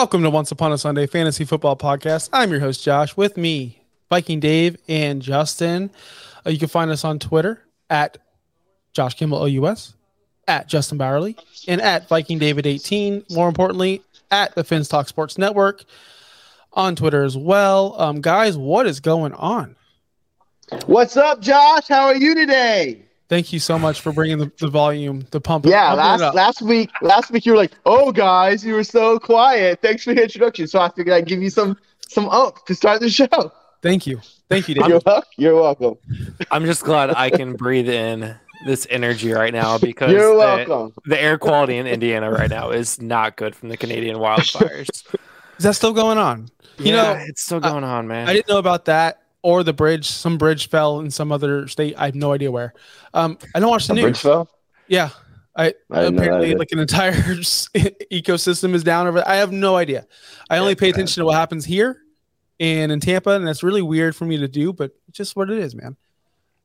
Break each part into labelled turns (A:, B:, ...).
A: Welcome to Once Upon a Sunday Fantasy Football Podcast. I'm your host, Josh. With me, Viking Dave and Justin. Uh, you can find us on Twitter at Josh Kimball OUS, at Justin Bowerly, and at Viking David 18. More importantly, at the Fins Talk Sports Network on Twitter as well. Um, guys, what is going on?
B: What's up, Josh? How are you today?
A: Thank you so much for bringing the, the volume, the pump.
B: Yeah, last last week, last week you were like, "Oh, guys, you were so quiet. Thanks for the introduction." So I figured I'd give you some some oomph to start the show.
A: Thank you, thank you, Dave.
B: You're, wel- you're welcome.
C: I'm just glad I can breathe in this energy right now because
B: You're welcome.
C: the air quality in Indiana right now is not good from the Canadian wildfires.
A: Is that still going on? You
C: Yeah,
A: know,
C: it's still going on, man.
A: I didn't know about that or the bridge. Some bridge fell in some other state. I have no idea where. Um, I don't watch the news.
B: bridge fell?
A: Yeah, I,
B: I didn't know that
A: apparently like an entire ecosystem is down over. I have no idea. I only pay attention to what happens here and in Tampa, and that's really weird for me to do, but it's just what it is, man.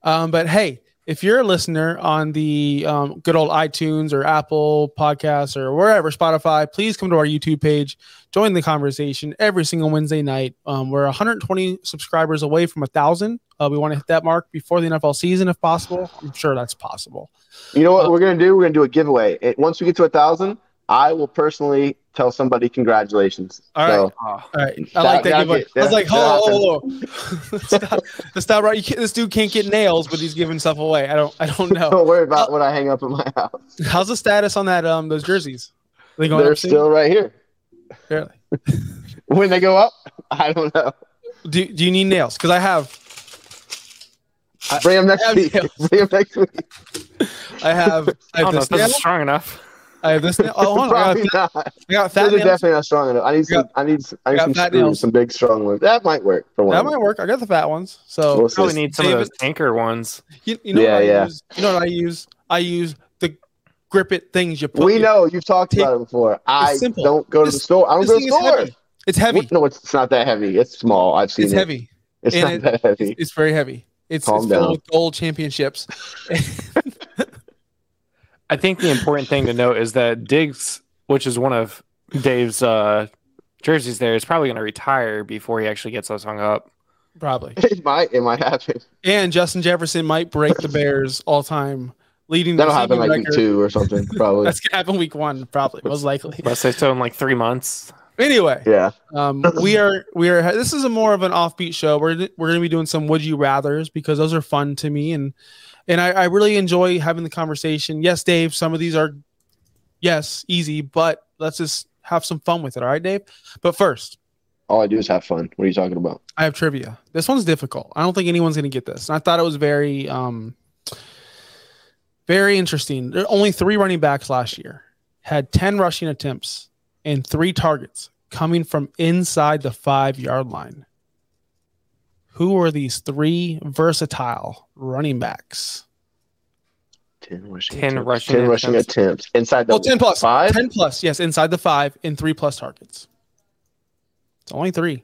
A: Um, but hey, if you're a listener on the um, good old iTunes or Apple Podcasts or wherever Spotify, please come to our YouTube page, join the conversation every single Wednesday night. Um, we're 120 subscribers away from a thousand. Uh, we want to hit that mark before the NFL season, if possible. I'm sure that's possible.
B: You know
A: Uh,
B: what we're gonna do? We're gonna do a giveaway. It, once we get to a thousand, I will personally tell somebody congratulations.
A: All right.
B: So,
C: Oh,
A: All right, I like that.
B: that'll
A: giveaway. I was like,
B: that'll
A: hold, hold, hold. stop, stop right. You can't, this dude can't get nails, but he's giving stuff away. I don't, I don't know.
B: don't worry about what I hang up in my house.
A: How's the status on that? Um, those jerseys? Are they going
B: They're still right here.
A: Barely.
B: When they go up, I don't know.
A: Do, do you need nails? Because I have,
B: Bring them next week. Bring them next week.
A: I have, I
C: I don't know
A: this
C: if this is strong enough.
A: I have this nail. Oh, hold on. I
B: Probably
A: got,
B: not.
A: I got
B: Those
A: fat
B: are
A: nails.
B: definitely not strong enough. I need some.
A: got-
B: I need. I need
A: got
B: some
A: fat
B: screws,
A: nails.
B: some big strong ones. That might work for one.
A: That might work. I got the fat ones. So
B: We'll see.
C: Probably need some
A: David-
C: of those anchor ones.
A: you, you know
B: Yeah,
A: what I
B: yeah.
A: use? You know what I use? I use the grip it things you put.
B: we
A: you-
B: know you've talked
A: Take-
B: about it before. I
A: simple.
B: don't go to the store. I don't go to the store.
A: heavy. It's heavy.
B: What? No, it's, it's not that heavy. It's small. I've seen
A: It's
B: it.
A: heavy.
B: It's
A: And
B: not
A: it-
B: that heavy.
A: It's very heavy. It's,
B: Calm
A: it's filled
B: down.
A: with gold championships.
C: I think the important thing to note is that Diggs, which is one of Dave's uh, jerseys, there is probably going to retire before he actually gets us hung up.
A: Probably.
B: It might. It might happen.
A: And Justin Jefferson might break the Bears all time leading
B: That'll
A: the
B: happen
A: receiving
B: like week two or something. Probably.
A: That's gonna happen week one, probably, most likely.
C: Let's say so in like three months.
A: Anyway,
B: yeah.
A: um, we are we are this is a more of an offbeat show. We're we're gonna be doing some would you rather's because those are fun to me and and I, I really enjoy having the conversation. Yes, Dave, some of these are yes, easy, but let's just have some fun with it. All right, Dave. But first,
B: All I do is have fun. What are you talking about?
A: I have trivia. This one's difficult. I don't think anyone's going to get this. And I thought it was very, um, very interesting. There are only three running backs last year had 10 rushing attempts and three targets coming from inside the five yard line. Who are these three versatile running backs?
B: Ten rushing.
C: 10
B: attempts.
C: rushing
B: Ten rushing
C: attempts.
B: attempts inside the
A: Well, 10
B: five.
A: 10 plus. Yes, inside the five in three plus targets. It's only three.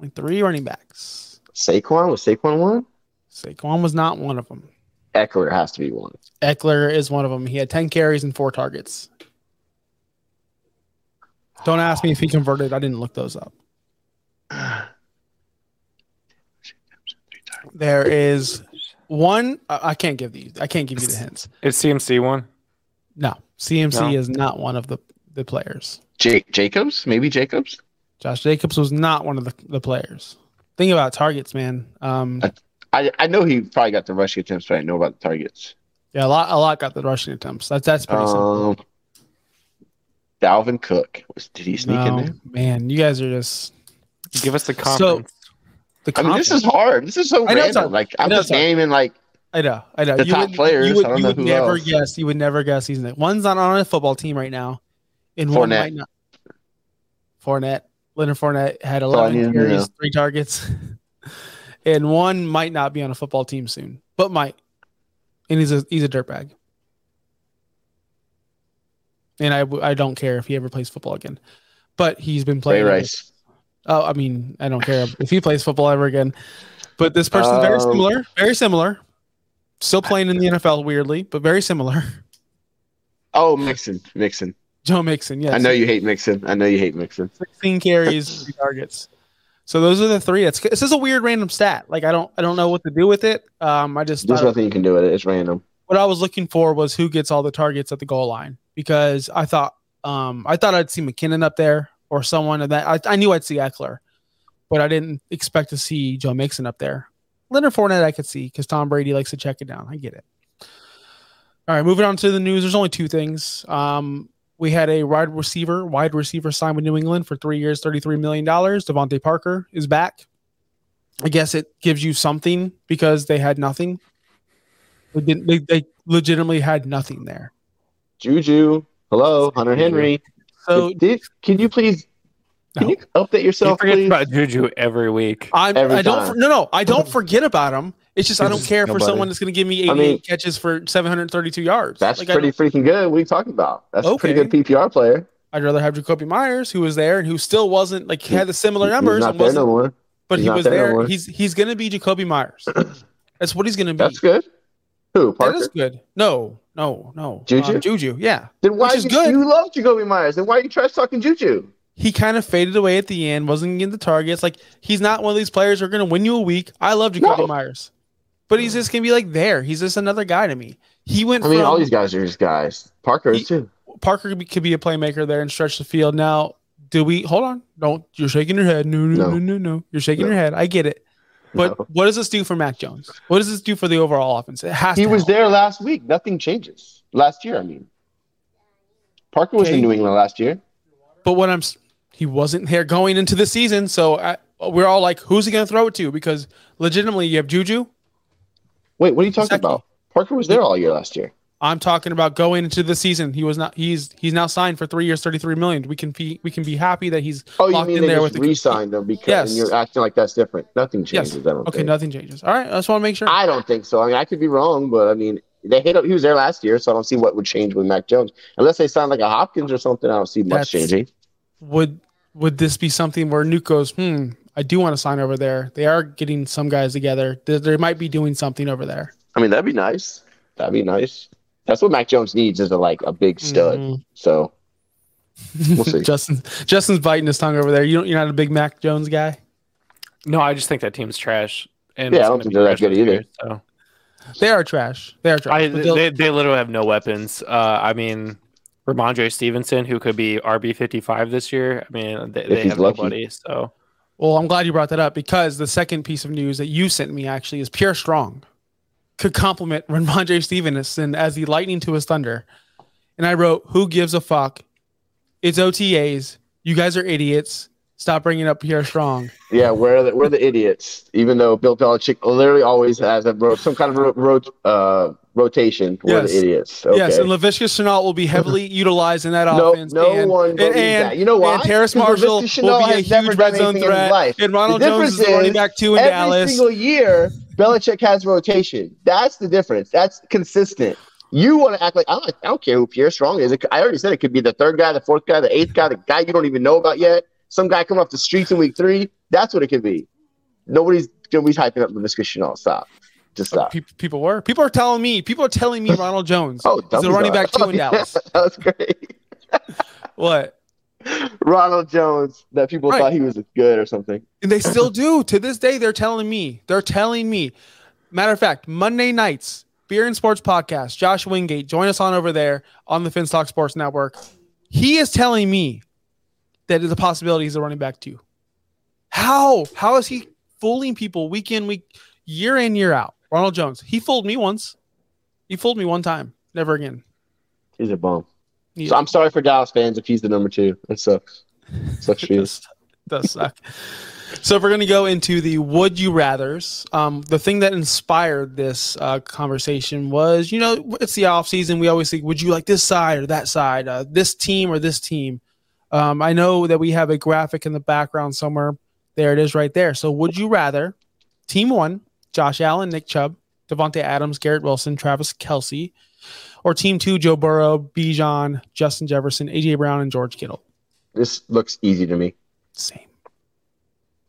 A: Only three running backs.
B: Saquon was Saquon one.
A: Saquon was not one of them.
B: Ekeler has to be one.
A: Ekeler is one of them. He had 10 carries and four targets. Don't ask me if he converted. I didn't look those up. There is one. I I can't give these. I can't give you the hints.
C: It's CMC one.
A: No, CMC
C: No.
A: is not one of the, the players.
B: Jake Jacobs, maybe Jacobs.
A: Josh Jacobs was not one of the, the players. Think about targets, man. Um,
B: I I know he probably got the rushing attempts, but I know about the targets.
A: yeah, a lot a lot got the rushing attempts. That's that's pretty simple.
B: Um, Dalvin Cook was did he sneak in there?
A: man, you guys are just
C: Give us the confidence.
A: The.
B: I mean, this is hard. This is so
A: I know
B: random. Like I'm just naming like
A: I know, I know.
B: The top
A: would,
B: players,
A: You would,
B: I don't
A: you
B: know
A: would
B: who
A: never
B: else.
A: guess. You would never guess he's in. One's not on a football team right now, and one
B: Fournette.
A: might not. Fournette, Leonard Fournette had
B: all I
A: 11 carries, three targets, and one might not be on a football team soon, but might. And he's a he's a dirtbag. And I I don't care if he ever plays football again, but he's been
B: Ray
A: playing.
B: Rice.
A: Oh, I mean, I don't care if he plays football ever again. But this person's very
B: Um,
A: similar, very similar. Still playing in the NFL weirdly, but very similar.
B: Oh, Mixon, Mixon.
A: Joe Mixon, yes.
B: I know you hate Mixon. I know you hate Mixon.
A: 16 carries, three targets. So those are the three. It's this is a weird random stat. Like I don't I don't know what to do with it. Um, I just
B: There's nothing you can do with it. It's random.
A: what I was looking for was who gets all the targets at the goal line because I thought um I thought I'd see McKinnon up there or someone of that. I, I knew I'd see Ekeler, but I didn't expect to see Joe Mixon up there. Leonard Fournette I could see because Tom Brady likes to check it down. I get it. All right, moving on to the news. There's only two things. Um, we had a wide receiver, wide receiver signed with New England for three years, $33 million. DeVante Parker is back. I guess it gives you something because they had nothing. They, didn't, they, they legitimately had nothing there.
B: Juju. Hello, Hunter Henry.
A: So
B: Did- can you please can
A: No.
B: you update
C: You
B: yourself,
C: forget
B: please?
C: about Juju every week.
A: I'm,
B: Every
A: I don't.
B: time.
A: No, no, I don't forget about him. It's just I don't
C: just
A: care for someone that's going to give me 88
B: I mean-
A: catches for 732 yards.
B: That's
A: Like,
B: pretty freaking good. What are you talking about? That's a pretty good PPR player.
A: I'd rather have Jakobi Meyers, who was there and who still wasn't like he had the similar
B: He's
A: numbers,
B: not
A: and
B: there
A: wasn't,
B: no more.
A: but
B: he's
A: he was
B: there
A: there.
B: more.
A: he's he's going to be Jakobi Meyers. That's what he's going to be.
B: That's good. Who?
A: That
B: Parker?
A: is good. No, no, no.
B: Juju?
A: Um, Juju, yeah.
B: then why
A: is
B: you,
A: good.
B: you love Jakobi Meyers? Then why are you trash talking Juju?
A: He kind of faded away at the end, wasn't getting the targets. Like he's not one of these players who are going to win you a week. I love Jakobi
B: No.
A: Meyers, but he's just going to be like there. He's just another guy to me. He went
B: I mean,
A: from
B: all these guys are just guys. Parker is
A: He-
B: too.
A: Parker could be, could be a playmaker there and stretch the field. Now, do we hold on? Don't you're shaking your head. No, no,
B: No.
A: no, no, no. You're shaking
B: No.
A: your head. I get it. But what does this do for Mac Jones? What does this do for the overall offense? It has
B: He was
A: help.
B: there last week. Nothing changes. Last year, I mean. Parker was
A: Okay.
B: in New England last year.
A: But what I'm he wasn't there going into the season, so I, we're all like, who's he going to throw it to? Because legitimately, you have Juju.
B: Wait, what are you talking about? Parker was there all year last year.
A: I'm talking about going into the season. He was not. He's he's now signed for three years, thirty three million. We can be we can be happy that he's
B: Oh, you
A: locked
B: mean
A: in
B: they
A: there
B: just
A: with the
B: re-signed him because
A: Yes.
B: you're acting like that's different. Nothing
A: Yes.
B: changes. I don't
A: Okay,
B: think.
A: nothing changes. All right, I just want to make sure.
B: I don't think so. I mean, I could be wrong, but I mean, they hit up. He was there last year, so I don't see what would change with Mac Jones unless they sign like a Hopkins or something. I don't see much
A: That's-
B: changing.
A: would would this be something where Nuke goes, hmm, I do want to sign over there. They are getting some guys together. They, they might be doing something over there.
B: I mean, that'd be nice. That'd be nice. That's what Mac Jones needs is a like a big stud.
A: Mhm.
B: So We'll see.
A: Justin Justin's biting his tongue over there. You don't you're not a big Mac Jones guy.
C: No, I just think that team's trash. And
B: Yeah, I don't think they're that
C: trash
B: good either.
C: year, So.
A: They are trash. They are trash.
C: I,
A: they'll-
C: they, they literally have no weapons. Uh, I mean, Rhamondre Stevenson, who could be RB fifty five this year. I mean, they, they have
B: lucky.
C: nobody. So
A: well, I'm glad you brought that up because the second piece of news that you sent me actually is Pierre Strong could compliment Rhamondre Stevenson as the lightning to his thunder. And I wrote, "Who gives a fuck? It's OTAs. You guys are idiots. Stop bringing up Pierre Strong."
B: yeah, we're the, we're the idiots. Even though Bill Belichick literally always has a ro- some kind of ro- ro- uh, rotation, we're
A: Yes.
B: the idiots. Okay.
A: Yes, and Laviska Shenault will be heavily utilized in that
B: no,
A: offense.
B: no
A: and,
B: one
A: and, and,
B: that. You know why?
A: and Terrace Marshall will be a huge red zone threat. And Ronald Jones is the running back two in
B: Every
A: Dallas.
B: Every single year, Belichick has rotation. That's the difference. That's consistent. You want to act like I don't, I don't care who Pierre Strong is. I already said it could be the third guy, the fourth guy, the eighth guy, the guy you don't even know about yet. Some guy coming off the streets in week three. That's what it could be. Nobody's gonna be hyping up Laviska Shenault. Stop. Just stop.
A: Pe- People were. People are telling me. People are telling me Ronald Jones
B: Oh,
A: is the running back two
B: Oh,
A: in
B: yeah,
A: Dallas.
B: That was great.
A: What?
B: Ronald Jones. That people
A: Right.
B: thought he was good or something.
A: And they still do to this day. They're telling me. They're telling me. Matter of fact, Monday nights, Beer and Sports Podcast, Josh Wingate, join us on over there on the Fins Talk Sports Network. He is telling me that the a possibility he's a running back too. How? How is he fooling people week in, week, year in, year out? Ronald Jones. He fooled me once. He fooled me one time. Never again.
B: He's a bum.
A: He-
B: So I'm sorry for Dallas fans if he's the number two. It sucks. Sucks for you.
A: does, does suck. So if we're gonna go into the would you rather's, um, the thing that inspired this uh, conversation was, you know, it's the off season. We always think, would you like this side or that side, uh, this team or this team? Um, I know that we have a graphic in the background somewhere. There it is, right there. So would you rather team one, Josh Allen, Nick Chubb, Davante Adams, Garrett Wilson, Travis Kelce, or team two, Joe Burrow, Bijan, Justin Jefferson, AJ Brown, and George Kittle?
B: This looks easy to me.
A: Same.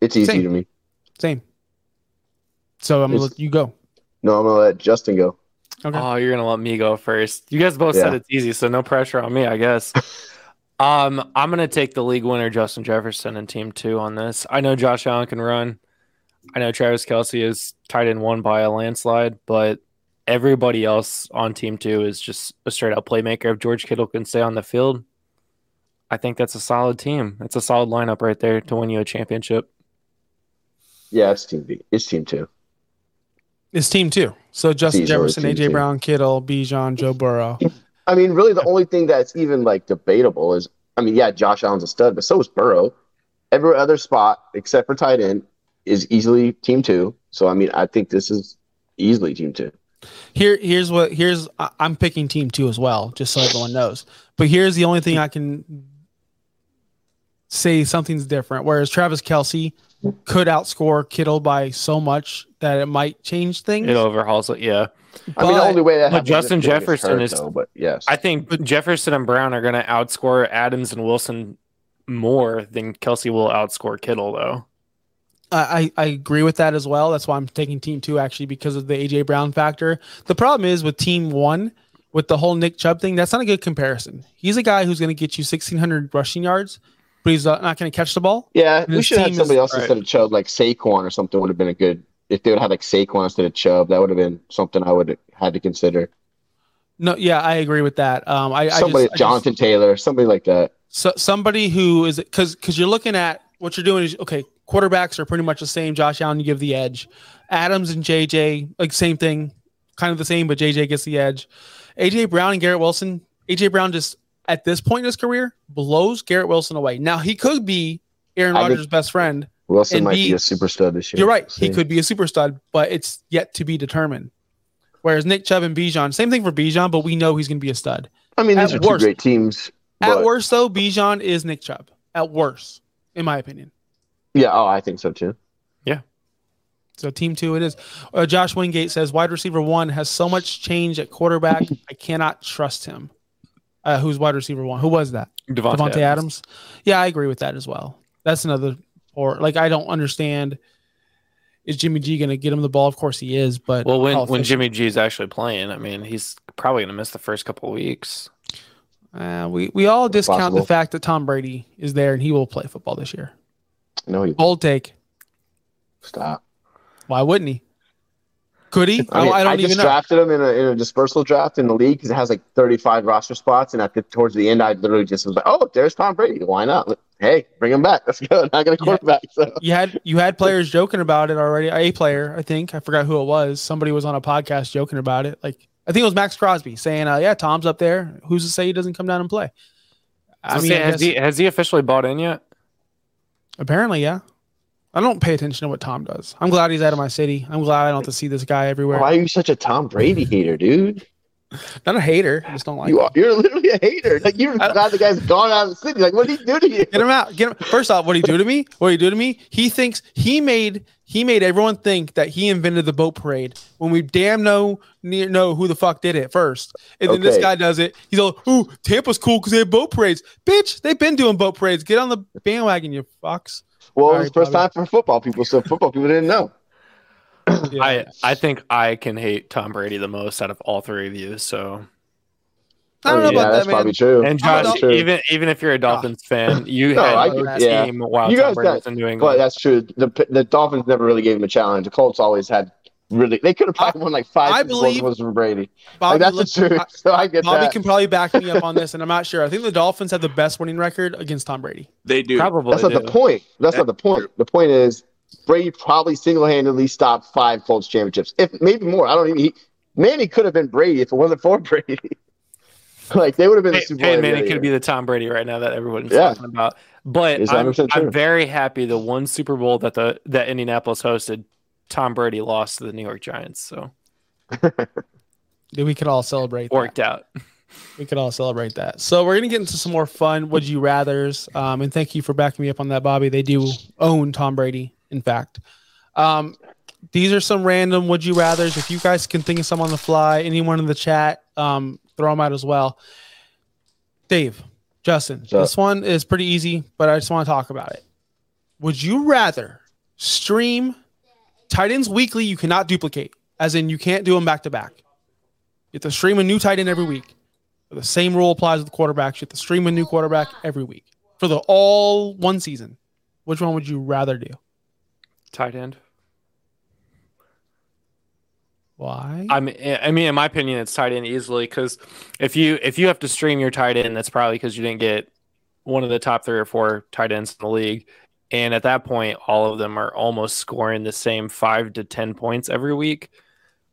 B: It's easy
A: Same.
B: to me.
A: Same. So I'm gonna let you go.
B: No, I'm gonna let Justin go.
A: Okay.
C: Oh, you're gonna let me go first. You guys both said it's easy, so no pressure on me, I guess. Um, I'm gonna take the league winner Justin Jefferson and team two on this. I know Josh Allen can run. I know Travis Kelce is tight end one by a landslide, but everybody else on team two is just a straight up playmaker. If George Kittle can stay on the field, I think that's a solid team. It's a solid lineup right there to win you a championship.
B: Yeah, it's team B. It's team two.
A: It's team two. So Justin
B: Easily
A: Jefferson, AJ
B: two.
A: Brown, Kittle, Bijan, Joe Burrow.
B: I mean, really, the only thing that's even like debatable is, I mean, yeah, Josh Allen's a stud, but so is Burrow. Every other spot except for tight end is easily team two. So I mean, I think this is easily team two.
A: Here, here's what here's I- I'm picking team two as well, just so everyone knows. But here's the only thing I can say something's different. Whereas Travis Kelce could outscore Kittle by so much that it might change things.
C: It overhauls it. Yeah,
B: I mean, the only way that
C: but
B: happens
C: Justin
B: is if Kittle gets
C: Jefferson
B: hurt,
C: is-
B: though, but yes,
C: I think Jefferson and Brown are gonna outscore Adams and Wilson more than Kelce will outscore Kittle, though.
A: I, I I agree with that as well. That's why I'm taking team two actually because of the AJ Brown factor. The problem is with team one, with the whole Nick Chubb thing, that's not a good comparison. He's a guy who's going to get you 1,600 rushing yards, but he's not, not going to catch the ball.
B: yeah, we should have somebody
A: is-
B: else
C: right.
B: instead of Chubb, like Saquon or something would have been a good. If they would have like Saquon instead of Chubb, that would have been something I would have had to consider.
A: No, yeah, I agree with that. Um, I,
B: somebody,
A: I just, I
B: Jonathan Taylor, somebody like that.
A: so, somebody who is because because you're looking at what you're doing is okay. Quarterbacks are pretty much the same. Josh Allen, you give the edge. Adams and JJ, like same thing, kind of the same, but JJ gets the edge. AJ Brown and Garrett Wilson. AJ Brown just at this point in his career blows Garrett Wilson away. Now he could be Aaron Rodgers' best friend.
B: Wilson might
A: B-
B: be a super stud this year.
A: You're right.
B: See.
A: He could be a super stud, but it's yet to be determined. Whereas Nick Chubb and Bijan, same thing for Bijan, but we know he's going to be a stud.
B: I mean, these
A: at
B: are two great teams.
A: At worst, though, Bijan is Nick Chubb. At worst, in my opinion.
B: Yeah, oh, I think so too. Yeah.
A: So team two it is. Uh, Josh Wingate says wide receiver one has so much change at quarterback. I cannot trust him. Uh, who's wide receiver one? Who was that?
C: Davante,
A: Davante Adams. Yeah, I agree with that as well. That's another or like I don't understand. Is Jimmy G going to get him the ball? Of course he is, but
C: Well, when when Jimmy G is actually playing, I mean, he's probably going to miss the first couple of weeks.
A: Uh, we we all discount
B: Possible.
A: the fact that Tom Brady is there and he will play football this year.
B: No, he
A: Bold take.
B: stop.
A: Why wouldn't he? Could he?
B: I, mean,
A: I,
B: I,
A: don't
B: just
A: even know.
B: drafted him in a, in a dispersal draft in the league because it has like 35 roster spots, and at the towards the end, I literally just was like, "Oh, there's Tom Brady. Why not? Hey, bring him back. Let's go. Not gonna
A: Yeah.
B: quarterback." So
A: You had you had players joking about it already. A player, I think, I forgot who it was. Somebody was on a podcast joking about it. Like I think it was Maxx Crosby saying, uh, "Yeah, Tom's up there. Who's to say he doesn't come down and play?" I
C: So
A: mean,
C: say, has
A: guess-
C: he has he officially bought in yet?
A: Apparently, yeah. I don't pay attention to what Tom does. I'm glad he's out of my city. I'm glad I don't have to see this guy everywhere.
B: why are you such a Tom Brady hater, dude?
A: Not a hater. I just don't like
B: You are, you're literally a hater. Like you're glad the guy's gone out of the city. Like what did he do to you?
A: Get him out. Get him. First off, what did he do to me? What did he do to me? He thinks he made he made everyone think that he invented the boat parade when we damn know near know who the fuck did it first. And then this guy does it. He's all, "Ooh, Tampa's cool because they have boat parades." Bitch, they've been doing boat parades. Get on the bandwagon, you fucks.
B: Well, it
A: Sorry,
B: was first
A: Bobby.
B: time for football people, so football people didn't know.
A: Yeah.
C: I I think I can hate Tom Brady the most out of all three of you. So
A: I don't oh, know
B: Oh, yeah,
A: about
B: that's
A: that, man.
B: probably true.
C: and Josh,
B: Dolphin-
C: even even if you're a Dolphins ah. fan, you
B: No, I
C: had
B: get-
C: a
B: yeah.
C: team while
B: You
C: Tom
B: guys
C: Brady
B: got-
C: was in New
B: But that's true. The the Dolphins never really gave him a challenge. The Colts always had really. They could have probably won like five.
A: I
B: Super
A: believe-
B: was for Brady.
A: Bobby,
B: like that's
A: look-
B: the truth. So I get
A: Bobby
B: that.
A: can probably back me up on this, and I'm not sure. I think the Dolphins have the best winning record against Tom Brady.
D: They do.
C: Probably
B: That's not
C: do.
B: the point. That's not the point. The point is Brady probably single-handedly stopped five Colts championships, if maybe more. I don't even. He, Manny could have been Brady if it wasn't for Brady. like they would have been the
C: Pey-
B: Super Bowl.
C: Peyton
B: every
C: Manning could
B: year.
C: be the Tom Brady right now that everyone's
B: Yeah.
C: talking about. But I'm, I'm very happy the one Super Bowl that the that Indianapolis hosted, Tom Brady lost to the New York Giants, so
A: We could all celebrate. that.
C: worked out.
A: We could all celebrate that. So we're gonna get into some more fun. Would you rather's? Um, and thank you for backing me up on that, Bobby. They do own Tom Brady. In fact, um, these are some random would you rather's. If you guys can think of some on the fly, anyone in the chat, um, throw them out as well. Dave, Justin,
B: What's up?
A: this one is pretty easy, but I just want to talk about it. Would you rather stream tight ends weekly? You cannot duplicate, as in you can't do them back to back. You have to stream a new tight end every week The same rule applies with the quarterbacks. You have to stream a new quarterback every week for the all one season. Which one would you rather do?
C: Tight end.
A: Why?
C: I mean, eh, I mean, in my opinion, it's tight end easily because if you if you have to stream your tight end, that's probably because you didn't get one of the top three or four tight ends in the league, and at that point, all of them are almost scoring the same five to ten points every week.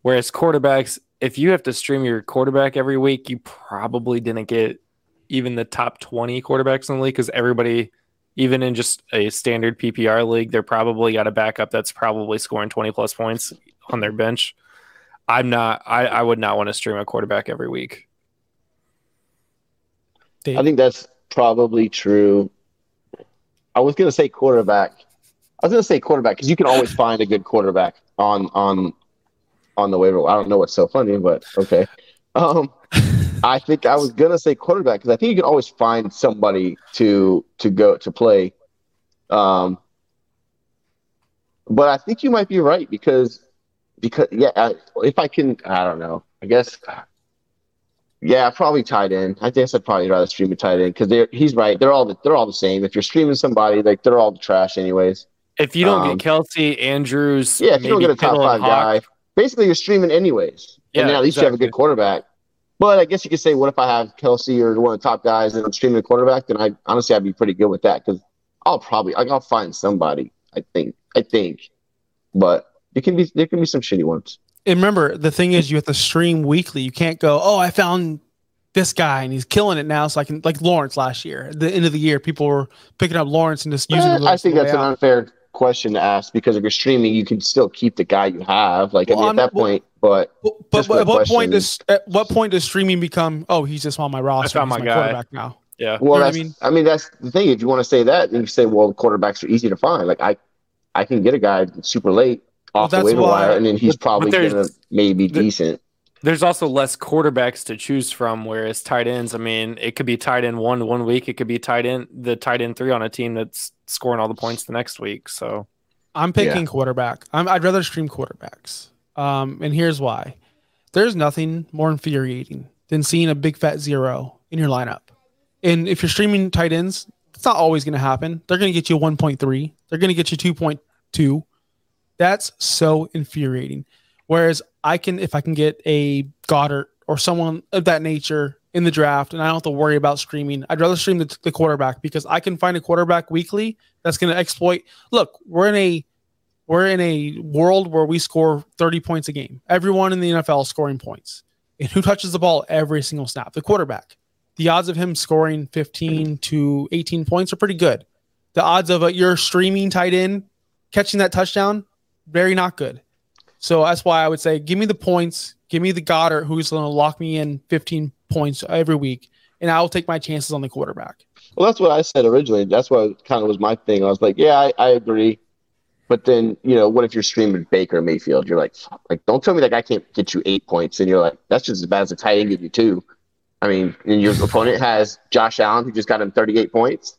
C: Whereas quarterbacks, if you have to stream your quarterback every week, you probably didn't get even the top twenty quarterbacks in the league because everybody, even in just a standard PPR league, they're probably got a backup that's probably scoring twenty plus points on their bench. I'm not. I, I would not want to stream a quarterback every week.
A: Dave?
B: I think that's probably true. I was gonna say quarterback. I was gonna say quarterback because you can always find a good quarterback on on on the waiver. I don't know what's so funny, but okay. Um, I think I was gonna say quarterback because I think you can always find somebody to to go to play. Um, but I think you might be right because because yeah, I, if I can, I don't know. I guess yeah, probably tight end. I guess I'd probably rather stream a tight end because they're he's right. They're all the, they're all the same. If you're streaming somebody, like they're all the trash anyways.
C: If you don't
B: Um,
C: get Kelce, Andrews,
B: Yeah, if you don't get a top
C: Kittle
B: five guy, basically you're streaming anyways.
C: Yeah,
B: and then at least you have a good quarterback. But I guess you could say, what if I have Kelce or one of the top guys and I'm streaming a quarterback? Then I honestly I'd be pretty good with that because I'll probably like, I'll find somebody. I think I think, but it can be there can be some shitty ones.
A: And remember, the thing is, you have to stream weekly. You can't go, oh, I found this guy and he's killing it now. So I can, like Lawrence last year, at the end of the year, people were picking up Lawrence and just using
B: Eh. I think
A: the
B: that's an
A: out.
B: unfair question to ask because if you're streaming, you can still keep the guy you have. Like
A: Well, I'm-
B: at that
A: well-
B: point, but
A: But, but, but at
B: the
A: what point does at what point does streaming become? Oh, he's just on my roster.
C: I
A: found
C: my
A: my
C: guy.
A: quarterback now.
C: yeah,
B: well,
A: know what I mean?
B: I mean, that's the thing. If you want to say that, then you say, well, quarterbacks are easy to find. Like I, I can get a guy super late
A: Well,
B: off the
A: that's
B: waiver
A: why-
B: wire, and then he's
C: but-
B: probably
C: but
B: gonna maybe
C: the-
B: decent.
C: there's also less quarterbacks to choose from. Whereas tight ends, I mean, it could be tight end one one week, it could be tight end the tight end three on a team that's scoring all the points the next week. So
A: I'm picking quarterback. I'm, I'd rather stream quarterbacks. Um, and here's why: there's nothing more infuriating than seeing a big fat zero in your lineup. And if you're streaming tight ends, it's not always going to happen. They're going to get you 1.3. They're going to get you 2.2. That's so infuriating. Whereas I can, if I can get a Goedert or someone of that nature in the draft, and I don't have to worry about streaming, I'd rather stream the, the quarterback because I can find a quarterback weekly that's going to exploit. Look, we're in a we're in a world where we score 30 points a game. Everyone in the NFL scoring points. And who touches the ball every single snap? The quarterback. The odds of him scoring 15 to 18 points are pretty good. The odds of a, your streaming tight end catching that touchdown, very not good. So that's why I would say give me the points, give me the Goedert who's going to lock me in 15 points every week, and I'll take my chances on the quarterback.
B: Well, that's what I said originally. That's what kind of was my thing. I was like, yeah, I, I agree. But then, you know, what if you're streaming Baker Mayfield? You're like, like, don't tell me that guy can't get you eight points, and you're like, that's just as bad as the tight end give you two. I mean, and your opponent has Josh Allen who just got him 38 points.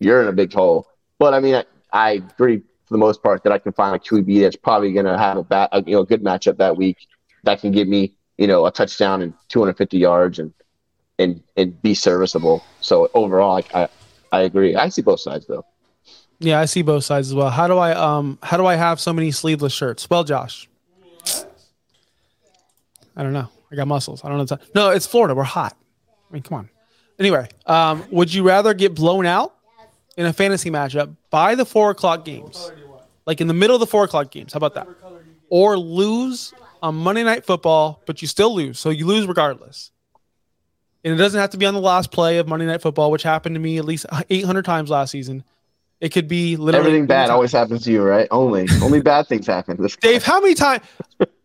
B: You're in a big hole. But I mean, I, I agree for the most part that I can find a QB that's probably going to have a a, you know, good matchup that week that can give me, you know, a touchdown and 250 yards and and and be serviceable. So overall, I I, I agree. I see both sides though.
A: Yeah, I see both sides as well. How do I um how do I have so many sleeveless shirts? Well, Josh. I don't know. I got muscles. I don't know. No, it's Florida. We're hot. I mean, come on. Anyway, um, would you rather get blown out in a fantasy matchup by the four o'clock games, like in the middle of the four o'clock games? How about that? Or lose on Monday Night Football, but you still lose, so you lose regardless. And it doesn't have to be on the last play of Monday Night Football, which happened to me at least 800 times last season. It could be literally
B: Everything bad
A: anytime.
B: always happens to you, right? Only only bad things happen. This
A: Dave, how many times?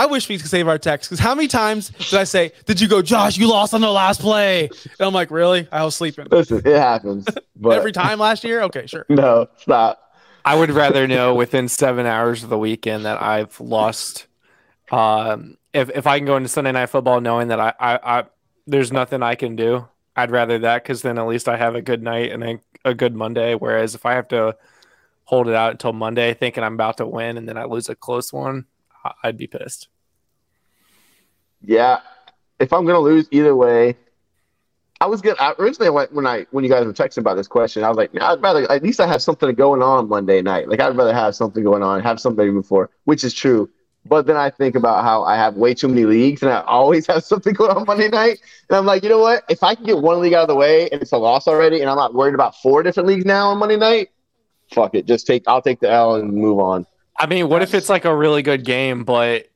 A: I wish we could save our text because how many times did I say, "Did you go, Josh? You lost on the last play," and I'm like, "Really? I was sleeping
B: listen, it happens. But
A: every time last year." Okay, sure.
B: No, stop.
C: I would rather know within seven hours of the weekend that I've lost. Um, if if I can go into Sunday night football knowing that I, I, I there's nothing I can do, I'd rather that because then at least I have a good night and a, a good Monday. Whereas if I have to hold it out until Monday thinking I'm about to win and then I lose a close one, I- I'd be pissed.
B: Yeah, if I'm gonna lose either way, I was good. I, originally, when I when you guys were texting about this question, I was like, I'd rather at least I have something going on Monday night. Like I'd rather have something going on, have something before, which is true. But then I think about how I have way too many leagues, and I always have something going on Monday night. And I'm like, you know what? If I can get one league out of the way and it's a loss already, and I'm not worried about four different leagues now on Monday night, fuck it. Just take. I'll take the L and move on.
C: I mean, what if it's like a really good game, but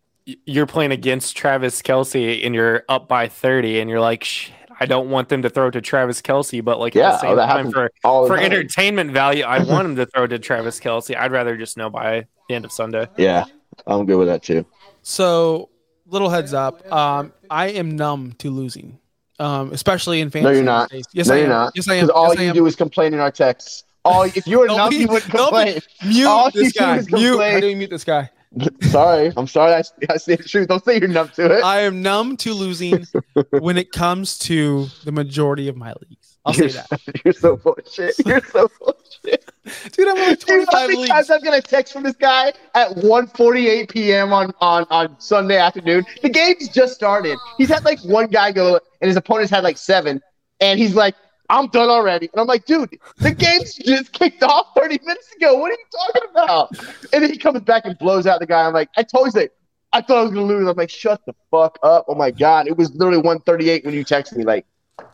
C: you're playing against Travis Kelce and you're up by 30, and you're like, shit, I don't want them to throw to Travis Kelce, but like
B: Yeah,
C: at the same
B: that
C: time, for
B: all
C: for
B: time.
C: entertainment value, I want him to throw to Travis Kelce. I'd rather just know by the end of Sunday.
B: Yeah, I'm good with that too.
A: So, little heads up. Um, I am numb to losing, um, especially in fantasy.
B: No, you're not.
A: days. Yes,
B: no,
A: I
B: you're
A: am.
B: not.
A: Yes, I am.
B: Because all
A: Yes,
B: you
A: am.
B: do is complain in our texts. All if you were numb,
A: be-
B: you wouldn't
A: don't be-
B: complain.
A: Mute
B: all
A: this guy. Mute.
B: complain.
A: How do you mute this guy?
B: sorry, I'm sorry. I, I say the truth. Don't say you're numb to it.
A: I am numb to losing when it comes to the majority of my leagues. I'll say
B: you're,
A: that,
B: you're so full of shit. You're so full of shit.
A: dude. I'm like
B: how
A: 25
B: many times
A: leagues.
B: I'm gonna text from this guy at 1:48 p.m. on on on Sunday afternoon? The game's just started. He's had like one guy go, and his opponents had like seven, and he's like, "I'm done already." And I'm like, "Dude, the game's just kicked off 30 minutes ago. What are you talking about?" And then he comes back and blows out the guy. I'm like, "I told you that." I thought I was gonna lose. I'm like, "Shut the fuck up!" Oh my god, it was literally 1:38 when you texted me. Like,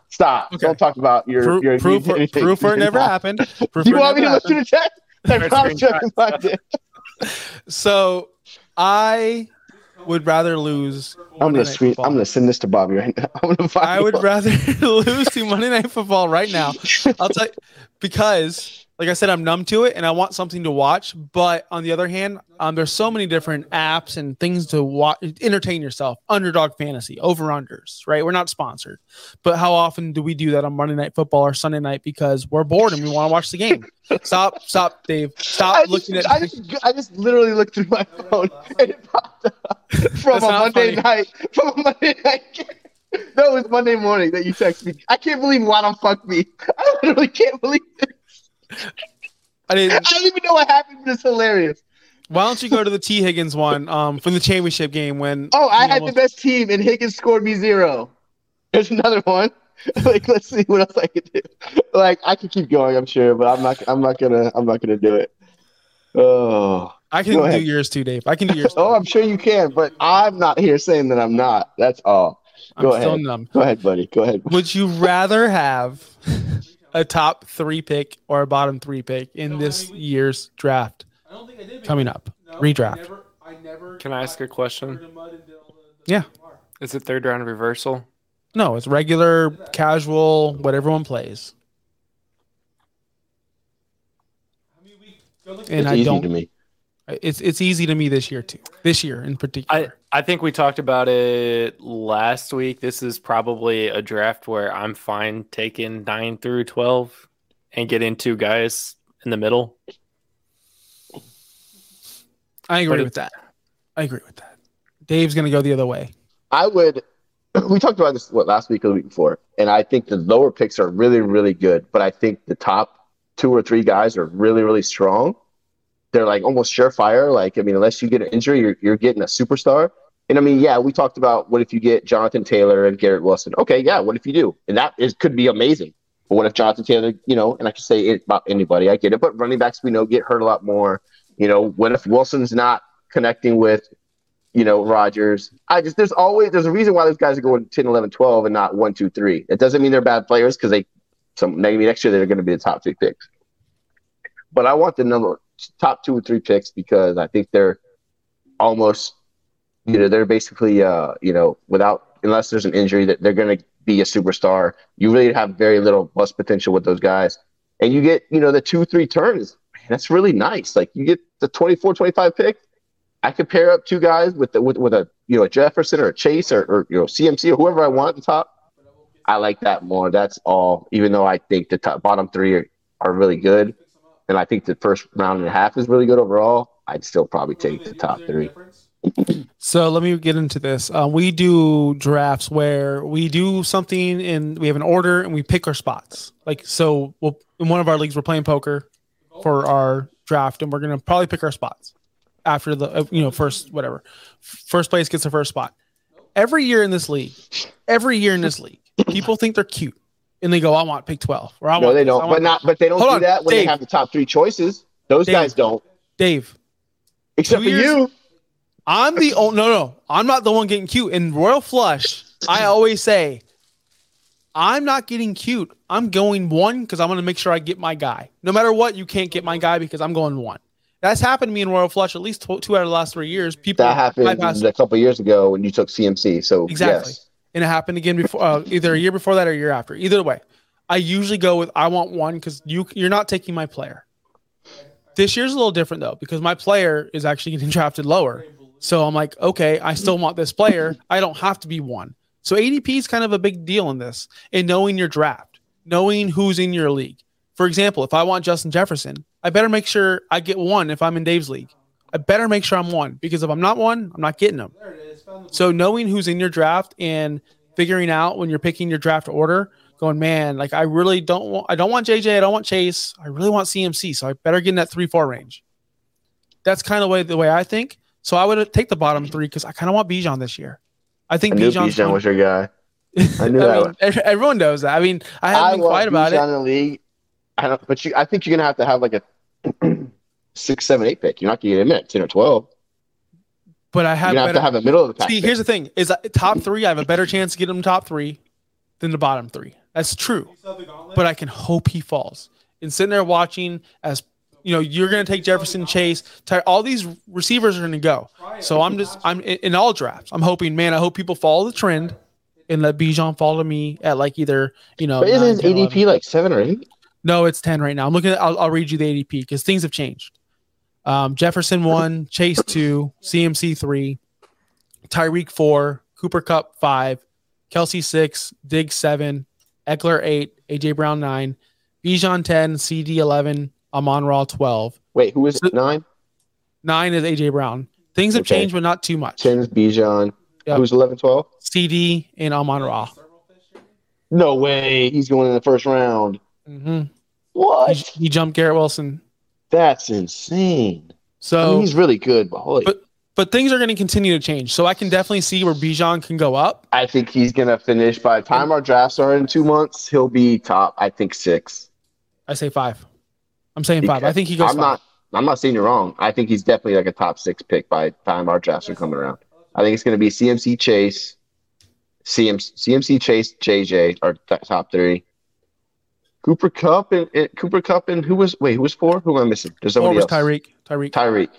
B: stop!
A: Okay.
B: Don't talk about your
A: Proof,
B: your
A: proof, for,
B: anything.
A: proof never happened. Proof
B: You want me to listen to text? I
C: First
B: promise you I
C: screenshot.
B: can find it.
A: So I would rather lose.
B: I'm gonna I'm gonna send this to Bobby right now. I'm gonna find.
A: I would rather lose to Monday Night Football right now. I'll tell you because, like I said, I'm numb to it and I want something to watch. But on the other hand, um, there's so many different apps and things to watch, entertain yourself. Underdog fantasy, over unders, right? We're not sponsored, but how often do we do that on Monday Night Football or Sunday night because we're bored and we want to watch the game? Stop, stop, Dave. Stop
B: I just,
A: looking at.
B: I just, I just literally looked through my phone and it popped up from a Monday
A: funny.
B: night. From a Monday night. game. No, it was Monday morning that you texted me. I can't believe Waddle fucked me. I literally can't believe it.
A: I didn't.
B: I don't even know what happened, but it's hilarious.
A: Why don't you go to the Tee Higgins one um, from the championship game when?
B: Oh, I had
A: almost-
B: the best team, and Higgins scored me zero. There's another one. like, let's see what else I could do. Like, I could keep going, I'm sure, but I'm not. I'm not gonna. I'm not gonna do it. Oh.
A: I can do
B: ahead.
A: yours too, Dave. I can do yours.
B: Oh, I'm sure you can, but I'm not here saying that I'm not. That's all.
A: I'm
B: go
A: still
B: ahead.
A: numb.
B: Go ahead, buddy. Go ahead.
A: Would you rather have a top three pick or a bottom three pick in this year's draft coming up? Redraft.
C: Can I ask a question?
A: Yeah.
C: Is it third round reversal?
A: No, it's regular, casual, what everyone plays. And
B: it's
A: I
B: easy
A: don't.
B: to me.
A: It's it's easy to me this year too. This year in
C: I,
A: particular.
C: I think we talked about it last week. This is probably a draft where I'm fine taking nine through 12 and getting two guys in the middle.
A: I, agree
C: but
A: with that. I agree with that. Dave's gonna go the other way.
B: I would. We talked about this what last week or the week before, and I think the lower picks are really, really good. But I think the top two or three guys are really, really strong. They're like almost surefire. Like I mean, unless you get an injury, you're you're getting a superstar. And I mean, yeah, we talked about what if you get Jonathan Taylor and Garrett Wilson. Okay, yeah, what if you do? And that is could be amazing. But what if Jonathan Taylor, you know, and I can say it about anybody, I get it. But running backs we know get hurt a lot more. You know, what if Wilson's not connecting with you know, Rodgers. I just there's always there's a reason why those guys are going 10, 11, 12 and not 1, 2, 3. It doesn't mean they're bad players because they some maybe next year they're going to be the top three picks. But I want the number top two or three picks because I think they're almost you know they're basically uh you know without unless there's an injury that they're going to be a superstar. You really have very little bust potential with those guys. And you get, you know, the two, three turns. Man, that's really nice. Like you get the 24, 25 pick. I could pair up two guys with the, with, with a you know a Jefferson or a Chase or, or you know CMC or whoever I want at the top. I like that more. That's all. Even though I think the top bottom three are, are really good, and I think the first round and a half is really good overall. I'd still probably take the top three.
A: So let me get into this. Uh, we do drafts where we do something and we have an order and we pick our spots. Like so, we'll in one of our leagues we're playing poker for our draft and we're gonna probably pick our spots after the uh, you know first whatever first place gets the first spot. Every year in this league, every year in this league, people think they're cute. And they go, I want pick 12. Or I
B: No,
A: want
B: they don't. But not. But they don't
A: Hold
B: do
A: on,
B: that when
A: Dave.
B: they have the top three choices. Those
A: Dave.
B: guys don't.
A: Dave,
B: Except for
A: years-
B: you.
A: I'm the oh no no I'm not the one getting cute in Royal Flush. I always say I'm not getting cute. I'm going one because I'm going to make sure I get my guy. No matter what, you can't get my guy because I'm going one. That's happened to me in Royal Flush at least two out of the last three years. People
B: That happened a couple years ago when you took CMC. So
A: Exactly.
B: yes.
A: And it happened again before, uh, either a year before that or a year after. Either way, I usually go with I want one because you you're not taking my player. This year's a little different though because my player is actually getting drafted lower. So I'm like, okay, I still want this player. I don't have to be one. So ADP is kind of a big deal in this, and knowing your draft, knowing who's in your league. For example, if I want Justin Jefferson, I better make sure I get one if I'm in Dave's league. I better make sure I'm one because if I'm not one, I'm not getting him. So knowing who's in your draft and figuring out when you're picking your draft order, going, man, like I really don't want I don't want JJ, I don't want Chase, I really want CMC, so I better get in that three four range. That's kind of way the way I think. So I would take the bottom three because I kind of want Bijan this year. I
B: I
A: think
B: knew Bijan was your guy. I knew
A: I
B: that.
A: mean, everyone knows that. I mean, I haven't
B: I
A: been quiet about
B: Bijan
A: it,
B: in the league. I don't, but you, I think you're gonna have to have like a six, seven, eight pick. You're not gonna get him at ten or twelve.
A: But I have
B: gonna have to have a middle of the pack.
A: See,
B: pick.
A: here's the thing: is that top three, I have a better chance to get him top three than the bottom three. That's true. But I can hope he falls. And sitting there watching as you know, you're going to take Jefferson, Chase, Ty- all these receivers are going to go. So I'm just, I'm in, in all drafts. I'm hoping, man, I hope people follow the trend and let Bijan follow me at like either, you know,
B: But isn't his
A: 9, 10, 11.
B: ADP like seven or eight?
A: No, it's 10 right now. I'm looking at, I'll, I'll read you the ADP because things have changed. Um, Jefferson one, Chase two, CMC three, Tyreek four, Cooper Kupp five, Kelce six, Diggs seven, Ekeler eight, AJ Brown nine, Bijan 10, CD 11, Amon Ra 12.
B: Wait, who is
A: So-
B: nine?
A: Nine is AJ Brown. Things have
B: Okay.
A: changed, but not too much.
B: Ten's Bijan.
A: Yep.
B: Who's 11, 12?
A: CD and Amon Ra.
B: No way. He's going in the first round.
A: Mm-hmm.
B: What?
A: He, he jumped Garrett Wilson.
B: That's insane. I
A: So
B: mean, he's really good, but holy.
A: But- but things are going to continue to change. So I can definitely see where Bijan can go up.
B: I think he's gonna finish by the time our drafts are in two months. He'll be top. I think six.
A: I say five. I'm saying five. I think he goes
B: I'm
A: five.
B: not. I'm not saying you're wrong. I think he's definitely like a top six pick by the time our drafts are coming around. I think it's gonna be CMC Chase, CM, CMC Chase, JJ are t- top three. Cooper Kupp and, and Cooper Kupp and who was wait who was four? Who am I missing? There's somebody
A: was
B: else.
A: Tyreek? Tyreek.
B: Tyreek.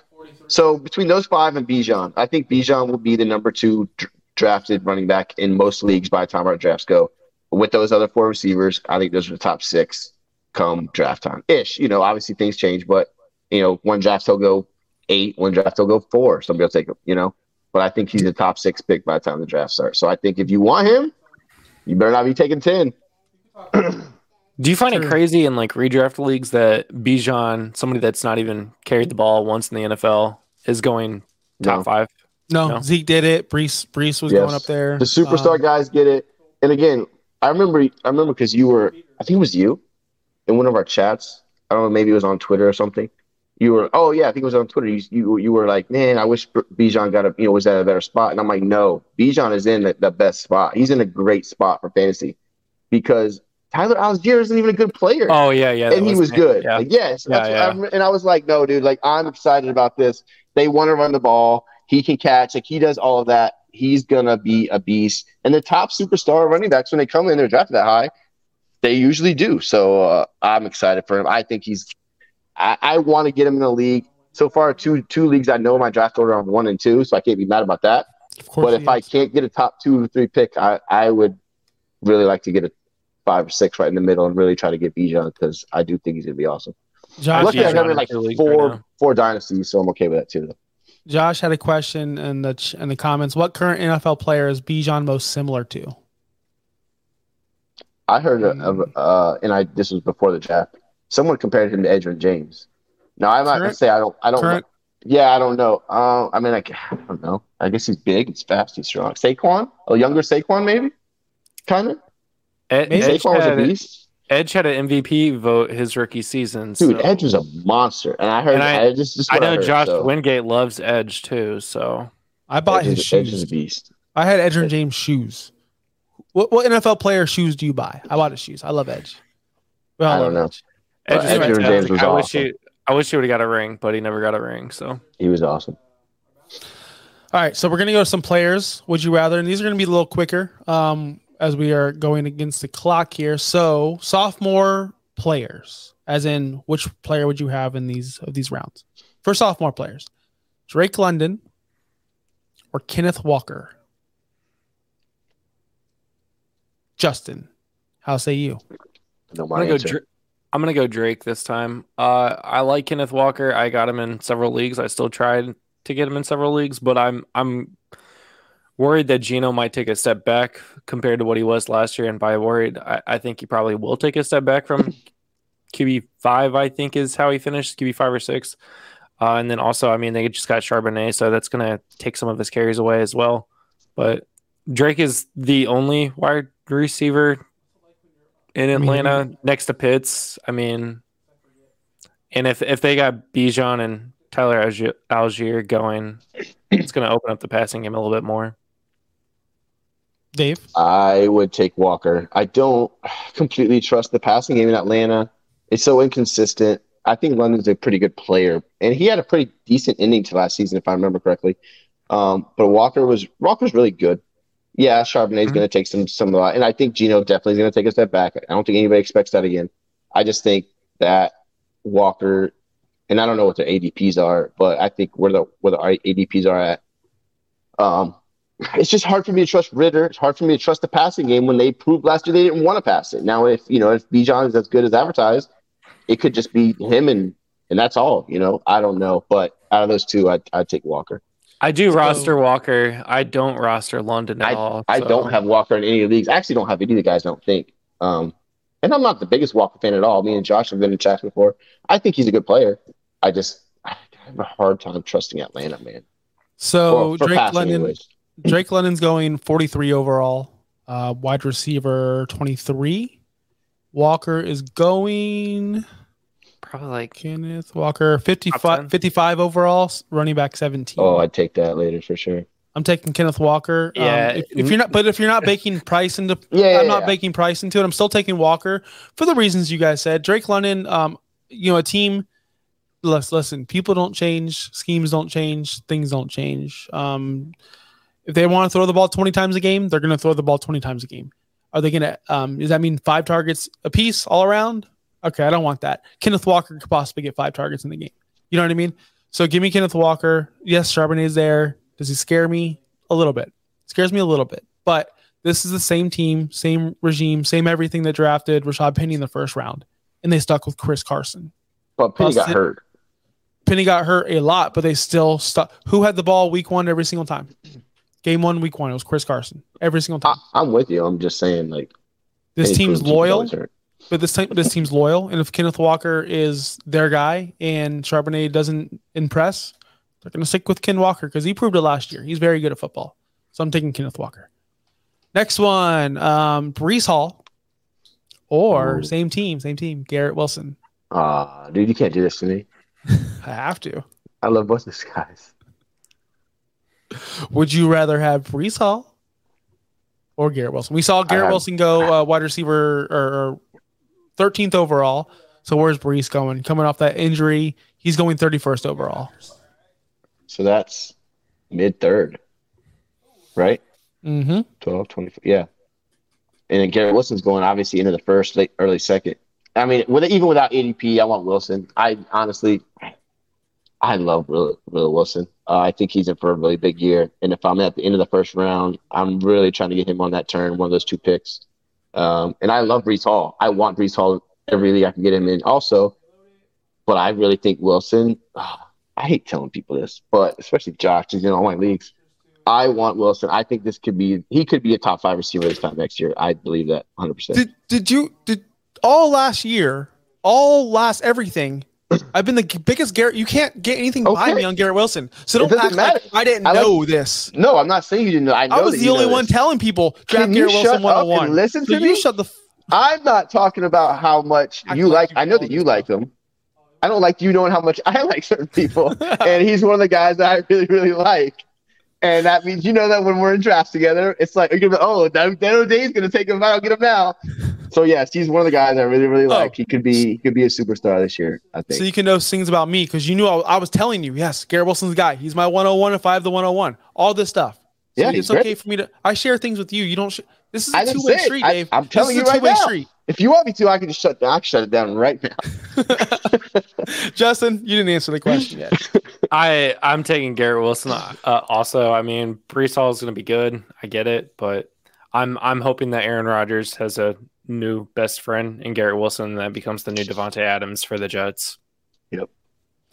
B: So between those five and Bijan, I think Bijan will be the number two dr- drafted running back in most leagues by the time our drafts go. With those other four receivers, I think those are the top six come draft time ish. You know, obviously things change, but you know, one draft he'll go eight, one draft he'll go four. Somebody will take him. You know, but I think he's a top six pick by the time the draft starts. So I think if you want him, you better not be taking ten.
C: Do you find
A: Sure.
C: it crazy in like redraft leagues that Bijan, somebody that's not even carried the ball once in the NFL, is going top
B: No.
C: five?
A: No,
C: No.
A: Zeke did it. Brees, Brees was
B: Yes.
A: going up there.
B: The superstar
A: Um,
B: guys get it. And again, I remember I remember because you were I think it was you in one of our chats. I don't know, maybe it was on Twitter or something. You were oh yeah, I think it was on Twitter. You you, you were like, man, I wish Bijan got a you know was at a better spot. And I'm like, no, Bijan is in the, the best spot. He's in a great spot for fantasy because Tyler Allgeier isn't even a good player
C: Oh yeah, yeah. that
B: and he was good.
C: Yeah.
B: Like, yes,
C: Yeah,
B: that's
C: yeah.
B: What and I was like, no, dude, like I'm excited about this. They want to run the ball. He can catch. Like he does all of that. He's gonna be a beast. And the top superstar running backs when they come in, they're drafted that high. They usually do. So uh, I'm excited for him. I think he's. I, I want to get him in the league. So far, two two leagues I know my draft order on one and two, so I can't be mad about that. But
A: he
B: if I can't get a top two or three pick, I, I would really like to get a five or six right in the middle and really try to get Bijan because I do think he's gonna be awesome.
A: Josh,
B: Luckily, I got him in
C: in
B: like four
C: right
B: four dynasties, so I'm okay with that too. Though.
A: Josh had a question in the ch- in the comments. What current NFL player is Bijan most similar to?
B: I heard of uh, and I this was before the draft. Someone compared him to Edgerrin James. Now I'm not gonna say I don't I don't know. Yeah, I don't know. Uh, I mean, like I don't know. I guess he's big, he's fast, he's strong. Saquon, a younger Saquon, maybe, kind of.
C: Ed,
A: Maybe
C: Edge,
B: Saquon was a
C: had,
B: beast.
C: Edge had an MVP vote his rookie season.
B: Dude,
C: so-
B: Edge was a monster, and I heard.
C: And
B: I,
C: I-
B: just, just
C: I
B: what
C: know
B: heard,
C: Josh
B: so.
C: Wingate loves Edge too. So
A: I bought
B: Edge
A: his
B: is, Edge is
A: shoes.
B: a beast.
A: I had Edge and James shoes. What, what NFL player shoes do you buy? I bought his shoes. I love Edge. Well,
B: I don't
A: love
B: know.
A: Edge.
C: Edge
B: But
C: is
B: Edge
C: fantastic.
B: James was
C: I wish
B: awesome.
C: he, I wish he would have got a ring, but he never got a ring. So
B: He was awesome.
A: All right, so we're gonna go to some players. Would you rather? And these are gonna be a little quicker, um, as we are going against the clock here. So sophomore players, as in which player would you have in these of these rounds? For sophomore players, Drake London or Kenneth Walker. Justin, how say you?
B: No,
C: I'm gonna go.
B: answer.
C: Dra- I'm gonna go Drake this time. Uh, I like Kenneth Walker. I got him in several leagues. I still tried to get him in several leagues, but I'm I'm worried that Geno might take a step back compared to what he was last year. And by worried, I, I think he probably will take a step back from QB five. I think is how he finished QB five or six. Uh, and then also, I mean, they just got Charbonnet, so that's gonna take some of his carries away as well. But Drake is the only wide receiver in
A: mean,
C: Atlanta next to Pitts. I mean, and if if they got Bijan and Tyler Allgeier going, it's going to open up the passing game a little bit more.
A: Dave,
B: I would take Walker. I don't completely trust the passing game in Atlanta. It's so inconsistent. I think London's a pretty good player, and he had a pretty decent ending to last season, if I remember correctly. Um, but Walker was Walker's really good. Yeah, Charbonnet's
C: Mhm.
B: going to take some some of that, and I think Geno definitely is going to take a step back. I don't think anybody expects that again. I just think that Walker, and I don't know what their ADPs are, but I think where the where the ADPs are at, um, it's just hard for me to trust Ridder. It's hard for me to trust the passing game when they proved last year they didn't want to pass it. Now, if you know if Bijan is as good as advertised, it could just be him and and that's all. You know, I don't know, but out of those two, I'd, I'd take Walker.
C: I do
A: So-
C: roster Walker. I don't roster London at all.
B: I don't have Walker in any of the leagues. I actually don't have any of the guys. I don't think. Um, and I'm not the biggest Walker fan at all. Me and Josh have been in chats before. I think he's a good player. I just I have a hard time trusting Atlanta, man.
A: so
B: For- for
A: Drake
B: passing
A: London,
B: anyways.
A: Drake London's going 43 overall, uh, wide receiver 23. Walker is going
C: probably like
A: Kenneth Walker 55, 55 overall, running back 17.
B: Oh, I'd take that later for sure.
A: I'm taking Kenneth Walker. Um,
C: Yeah.
A: if, if you're not, but if you're not baking price into,
B: Yeah,
A: I'm
B: yeah,
A: not
B: yeah.
A: baking price into it. I'm still taking Walker for the reasons you guys said. Drake London, um, you know, a team. Listen, listen. People don't change. Schemes don't change. Things don't change. Um, if they want to throw the ball 20 times a game, they're going to throw the ball 20 times a game. Are they going to? Um, does that mean five targets a piece all around? Okay, I don't want that. Kenneth Walker could possibly get five targets in the game. You know what I mean? So give me Kenneth Walker. Yes, Charbonnet is there. Does he scare me a little bit? Scares me a little bit, but this is the same team, same regime, same everything that drafted Rashad Penny in the first round, and they stuck with Chris Carson.
B: But Penny got
A: Plus
B: hurt.
A: Penny got hurt a lot, but they still stuck. Who had the ball week one every single time? Game one, week one, it was Chris Carson every single time.
B: I, I'm with you. I'm just saying, like
A: this team's
B: proved he was
A: loyal, but this team, this team's loyal, and if Kenneth Walker is their guy and Charbonnet doesn't impress, they're going to stick with Ken Walker because he proved it last year. He's very good at football, so I'm taking Kenneth Walker. Next one, um, Breece Hall, or
B: Ooh.
A: same team, same team, Garrett Wilson.
B: Ah, dude, you can't do this to me.
A: I have to.
B: I love both these guys.
A: Would you rather have Breece Hall or Garrett Wilson? We saw Garrett
B: have-
A: Wilson go uh, wide receiver or, or 13th overall. So where's Breece going? Coming off that injury, he's going 31st overall.
B: So that's mid third, right?
A: Mm-hmm.
B: 12, 24. Yeah. And then Garrett Wilson's going obviously into the first, late, early second. I mean, with even without ADP, I want Wilson. I honestly, I love Will, Will Wilson. Uh, I think he's in for a really big year. And if I'm at the end of the first round, I'm really trying to get him on that turn, one of those two picks. Um, and I love Breece Hall. I want Breece Hall every league I can get him in also. But I really think Wilson, ah, I hate telling people this, but especially Josh, he's in all my leagues. I want Wilson. I think this could be he could be a top five receiver this time next year. I believe that 100. percent
A: Did did you did all last year, all last everything? I've been the biggest Garrett. You can't get anything by me on Garrett Wilson. So don't act like. I didn't
B: I like-
A: know this.
B: No, I'm not saying you didn't know. I know
A: I was the only one
B: this.
A: telling people draft
B: Can you
A: Garrett
B: shut
A: Wilson
B: up
A: 101.
B: and listen
A: so
B: to
A: you
B: me?
A: shut the f-
B: I'm not talking about how much
A: Act
B: you
A: like you
B: I know that you like him. I don't like you knowing how much I like certain people, and he's one of the guys that I really, really like. And that means you know that when we're in drafts together, it's like, you're gonna be, oh, Day's going to take him out, get him now. So, yes, he's one of the guys I really, really
A: Oh.
B: like. He could be he could be a superstar this year, I think.
A: So you can know things about me because you knew I, I was telling you, yes, Garrett Wilson's the guy. He's my 101 if I have the 101. All this stuff. So
B: Yeah,
A: it's okay
B: great.
A: for me to. I share things with you. You don't. Sh- this is
B: I
A: a
B: didn't
A: two way
B: say it.
A: street,
B: I-
A: Dave.
B: I'm telling
A: this
B: you
A: is a
B: right
A: two-way
B: now.
A: street.
B: if you want me to, I can just shut down. I can shut it down right now.
A: Justin, you didn't answer the question yet.
C: I I'm taking Garrett Wilson. Uh, also, I mean, Breece Hall is going to be good. I get it, but I'm I'm hoping that Aaron Rodgers has a new best friend in Garrett Wilson that becomes the new Davante Adams for the Jets. Yep.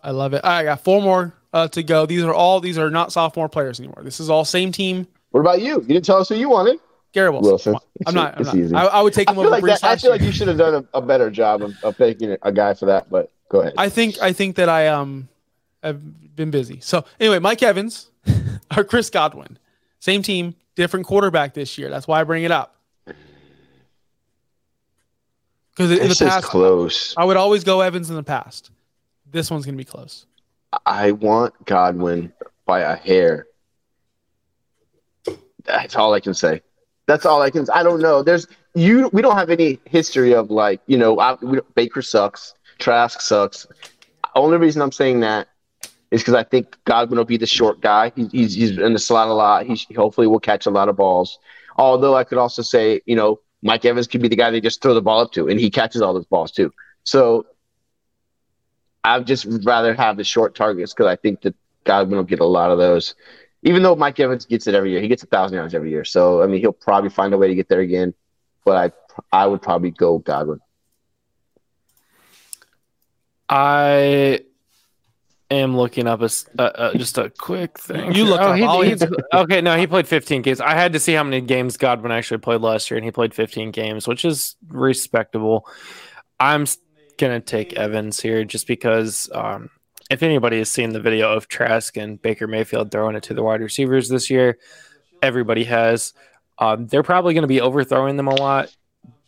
A: I love it. I got four more uh, to go. These are all. These are not sophomore players anymore. This is all same team.
B: What about you? You didn't tell us who you wanted.
A: Garrett Wilson.
B: Wilson.
A: I'm not. I'm
B: It's
A: not.
B: easy.
A: I, I would take
B: I
A: him
B: feel
A: over
B: like
A: Breece
B: that, I feel like you should have done a, a better job of, of picking a guy for that. But go ahead.
A: I think I think that I um I've been busy. So anyway, Mike Evans or Chris Godwin, same team, different quarterback this year. That's why I bring it up. Because in the
B: this is
A: past,
B: close.
A: I would always go Evans in the past. This one's gonna be close.
B: I want Godwin by a hair. That's all I can say. That's all I can. I don't know. There's you. We don't have any history of like you know. I, we, Baker sucks. Trask sucks. Only reason I'm saying that is because I think Godwin will be the short guy. He, he's he's in the slot a lot. He hopefully will catch a lot of balls. Although I could also say you know Mike Evans could be the guy they just throw the ball up to, and he catches all those balls too. So I'd just rather have the short targets because I think that Godwin will get a lot of those. Even though Mike Evans gets it every year, he gets a thousand yards every year. So I mean, he'll probably find a way to get there again. But I, I would probably go Godwin.
C: I am looking up a, s- uh, uh, just a quick thing.
A: You look
C: oh,
A: up.
C: he-
A: I'll
C: he's-
A: answer.
C: okay, no, he played 15 games. I had to see how many games Godwin actually played last year, and he played 15 games, which is respectable. I'm gonna take Evans here just because um, if anybody has seen the video of Trask and Baker Mayfield throwing it to the wide receivers this year, everybody has. Um, they're probably going to be overthrowing them a lot.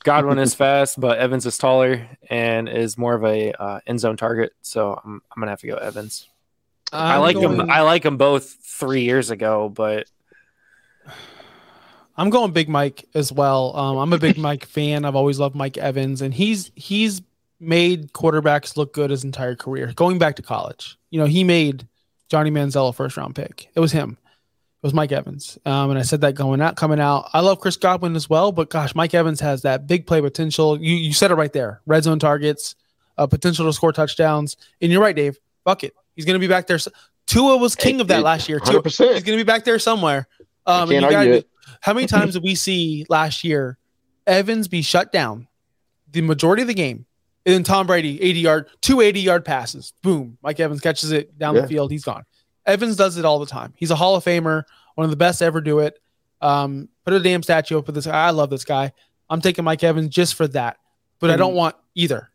C: Godwin is fast, but Evans is taller and is more of a uh, end zone target. So I'm, I'm gonna have to go Evans. i
A: I'm
C: like
A: going,
C: him. I like him both three years ago, but
A: I'm going Big Mike as well. Um, I'm a Big Mike fan. I've always loved Mike Evans, and he's he's made quarterbacks look good his entire career. Going back to college, you know, he made Johnny Manziel a first round pick. It was him. It was Mike Evans. Um, and I said that going out, coming out. I love Chris Godwin as well, but gosh, Mike Evans has that big play potential. You you said it right there. Red zone targets, uh, potential to score touchdowns. And you're right, Dave. Fuck it. He's gonna be back there. Tua was king of that last year.
B: 100%.
A: He's gonna be back there somewhere. Um,
B: Can't argue it.
A: how many times did we see last year Evans be shut down the majority of the game? And then Tom Brady, 80 yard, two 80 yard passes. Boom. Mike Evans catches it down
B: Yeah.
A: the field. He's gone. Evans does it all the time. He's a Hall of Famer, one of the best to ever do it. Um, put a damn statue up for this guy. I love this guy. I'm taking Mike Evans just for that. But I don't want either.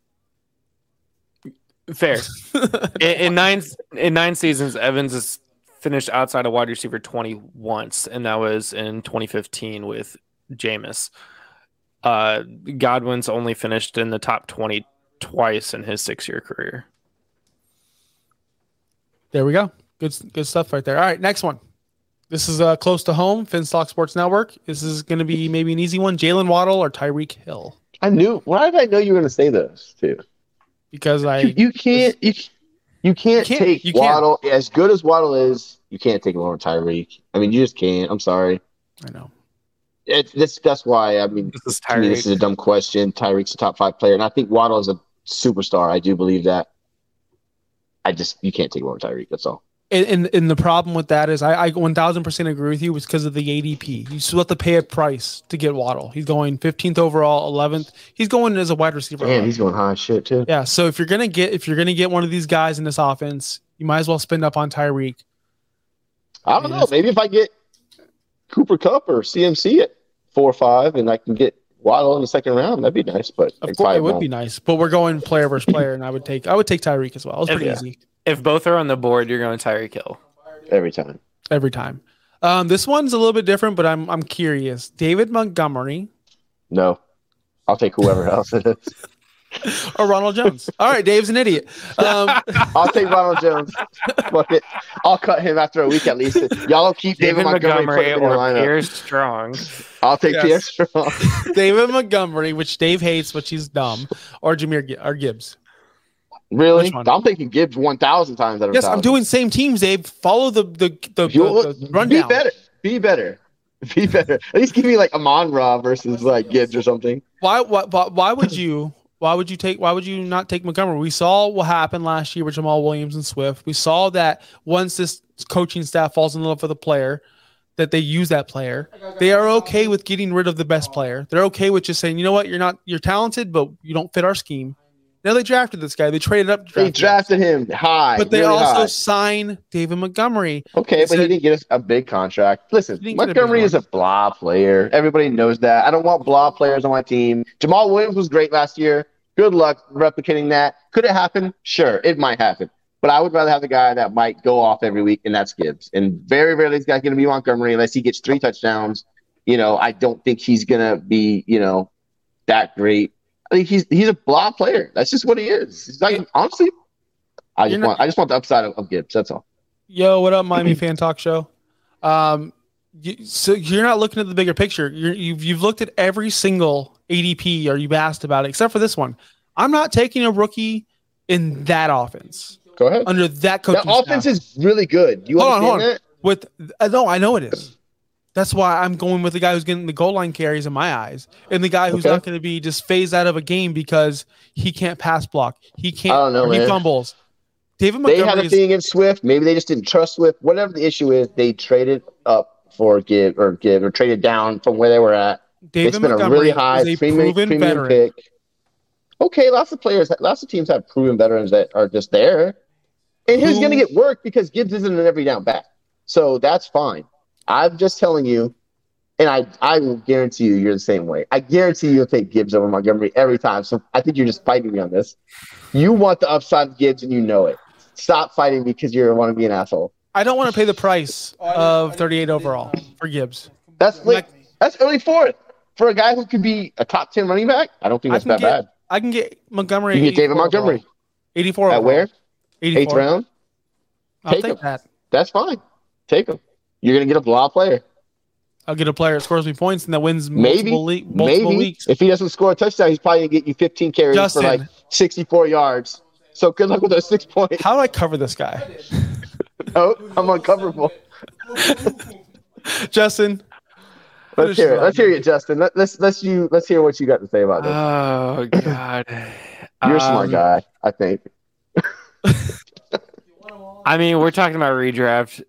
C: fair. in, in nine in nine seasons, Evans has finished outside of wide receiver 20 once, and that was in 2015 with Jameis. Uh, Godwin's only finished in the top 20 twice in his six year career.
A: There we go. Good, good stuff right there. All right, next one. This is uh, close to home. Fins Talk Sports Network. This is going to be maybe an easy one. Jalen Waddle or Tyreek Hill,
B: I knew. Why did I know you were going to say this too?
A: because I
B: You, you can't. You, you can't
A: can't-
B: take
A: you can't.
B: Waddle as good as Waddle is. You can't take him over Tyreek. I mean, you just can't. I'm sorry.
A: I know.
B: It's this. That's why. I mean,
C: This is
B: to me, this is a dumb question. Tyreek's a top five player, and I think Waddle is a superstar. I do believe that. I just you can't take him over Tyreek. That's all.
A: And, and and the problem with that is I, I 1000% agree with you was because of the ADP. You still have to pay a price to get Waddle. He's going 15th overall, 11th. He's going as a wide receiver.
B: Damn, he's going high as shit too.
A: yeah. So if you're gonna get if you're gonna get one of these guys in this offense, you might as well spend up on Tyreek.
B: I don't know. Maybe if I get Cooper Kupp or CMC at four or five, and I can get Waddle in the second round, that'd be nice. But
A: Of course, it would
B: won't.
A: be nice, but we're going player versus player, and I would take I would take Tyreek as well. It's pretty
C: Yeah.
A: easy
C: If both are on the board, you're going Tyreek Hill.
B: every time.
A: every time. Um, this one's a little bit different, but I'm I'm curious. David Montgomery
B: No, I'll take whoever else it is.
A: or Ronald Jones. All right, Dave's an idiot. Um,
B: I'll take Ronald Jones. Fuck it. I'll cut him after a week at least. Y'all keep David,
C: David
B: Montgomery,
C: Montgomery
B: put him in
C: or
B: the.
C: Pierre Strong.
B: I'll take
A: Yes.
B: Pierre Strong.
A: David Montgomery, which Dave hates, which he's dumb, or Jahmyr Gi- or Gibbs.
B: Really? I'm thinking Gibbs 1,000 times out of
A: Yes, I'm doing same teams, Dave. Follow the the the,
B: You'll-
A: the, the
B: be better. Be better. Be better. At least give me like Amon Ra versus like Gibbs or something.
A: Why, why why why would you why would you take why would you not take Montgomery? We saw what happened last year with Jamaal Williams and Swift. We saw that once this coaching staff falls in love with a player, that they use that player. They are okay with getting rid of the best player. They're okay with just saying, you know what, you're not you're talented, but you don't fit our scheme. Now they drafted this guy. They traded up, to
B: They drafted him high.
A: but they
B: really
A: also
B: high.
A: sign David Montgomery.
B: Okay, but he didn't get us a big contract. Listen,
A: He a
B: Montgomery is a blah player. Everybody knows that. I don't want blah players on my team. Jamaal Williams was great last year. Good luck replicating that. Could it happen? Sure, it might happen. But I would rather have the guy that might go off every week, and that's Gibbs. And very rarely is guy going to be Montgomery unless he gets three touchdowns. You know, I don't think he's going to be, you know, that great. I think he's he's a blah player. That's just what he is. He's like honestly, I just
A: not-
B: want I just want the upside of, of Gibbs. That's all.
A: Yo, what up, Miami Fan Talk Show? Um, you, so you're not looking at the bigger picture. You're, you've you've looked at every single ADP, or you've asked about it, except for this one. I'm not taking a rookie in that offense
B: Go ahead.
A: under that coaching.
B: That offense
A: staff.
B: is really good. You
A: Hold on, hold on.
B: that?
A: with. Uh, no, I know it is. That's why I'm going with the guy who's getting the goal line carries in my eyes, and the guy who's
B: Okay.
A: not going to be just phased out of a game because he can't pass block. He can't.
B: I don't know,
A: he
B: man.
A: fumbles. David
B: They had
A: Montgomery
B: a thing against Swift. Maybe they just didn't trust Swift. Whatever the issue is, they traded up for give or give or traded down from where they were at.
A: David
B: it's been a really high
A: a
B: premium,
A: proven
B: premium
A: veteran.
B: pick. Okay, lots of players, lots of teams have proven veterans that are just there. And he's
A: Who-
B: going to get work because Gibbs isn't an every down back. So that's fine. I'm just telling you, and I, I will guarantee you you're the same way. I guarantee you'll take Gibbs over Montgomery every time. So I think you're just fighting me on this. You want the upside of Gibbs and you know it. Stop fighting because you want to be an asshole.
A: I don't want to pay the price of 38 overall for Gibbs.
B: That's
A: Like-
B: like, that's early fourth for a guy who could be a top ten running back. I don't think that's that
A: get
B: bad.
A: I can get Montgomery.
B: You can get David Montgomery
A: overall. 84
B: at
A: overall.
B: where
A: 84.
B: eighth round.
A: I'll
B: Take
A: take
B: him.
A: that.
B: That's fine. Take him. You're gonna get a blah player.
A: I'll get a player that scores me points and that wins
B: Maybe,
A: multiple, le- multiple
B: maybe
A: weeks.
B: if he doesn't score a touchdown, he's probably gonna get you 15 carries
A: Justin.
B: for like 64 yards. So good luck with those six points.
A: How do I cover this guy?
B: Oh, I'm uncoverable.
A: Justin,
B: Let's hear
A: it
B: it. Let's hear it, Justin. Let, let's let's you let's hear what you got to say about this.
C: Oh God.
B: You're a smart
C: Um,
B: guy, I think.
C: I mean, we're talking about redraft.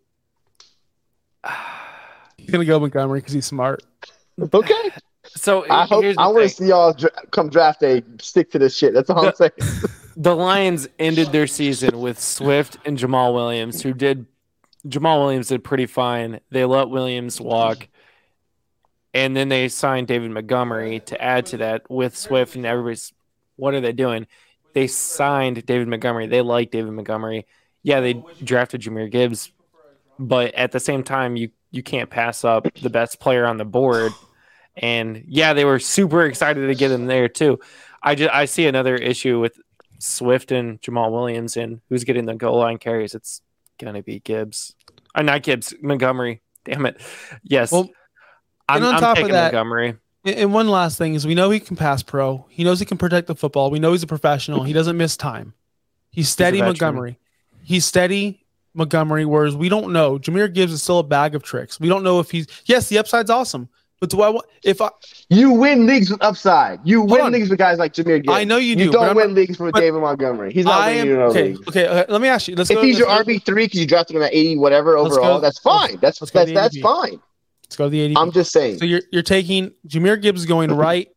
A: He's going to go Montgomery because he's smart.
B: Okay.
C: So
B: I hope I want to see y'all dra- come draft day stick to this shit. That's all I'm saying.
C: the Lions ended their season with Swift and Jamaal Williams, who did Jamaal Williams did pretty fine. They let Williams walk, and then they signed David Montgomery to add to that with Swift, and everybody's what are they doing? They signed David Montgomery. They like David Montgomery. Yeah, they drafted Jahmyr Gibbs, but at the same time, you you can't pass up the best player on the board. And yeah, they were super excited to get him there too. I just I see another issue with Swift and Jamaal Williams and who's getting the goal line carries. It's gonna be Gibbs. Uh, not Gibbs, Montgomery. Damn it. Yes.
A: Well,
C: I'm,
A: and on
C: I'm
A: top of
C: taking
A: that-
C: Montgomery.
A: And- one last thing is we know he can pass pro. He knows he can protect the football. We know he's a professional. He doesn't miss time. He's steady
C: veteran.
A: Montgomery. He's steady Montgomery, whereas we don't know. Jahmyr Gibbs is still a bag of tricks. We don't know if he's yes, the upside's awesome. But do I want if I
B: You win leagues with upside. You win
A: on.
B: leagues with guys like Jahmyr Gibbs.
A: I know you do.
B: You don't win
A: not-
B: leagues with David Montgomery. He's not
A: I
B: winning
A: am
B: you no
A: okay,
B: leagues.
A: okay, okay, let me ask you. Let's
B: If he's your
A: let's
B: RB three because you drafted him at eighty whatever
A: Let's
B: overall,
A: go-
B: that's fine. That's
A: let's
B: that's
A: the
B: that's
A: ADP.
B: fine.
A: Let's go to the 80.
B: I'm just saying
A: so you're you're taking Jahmyr Gibbs going right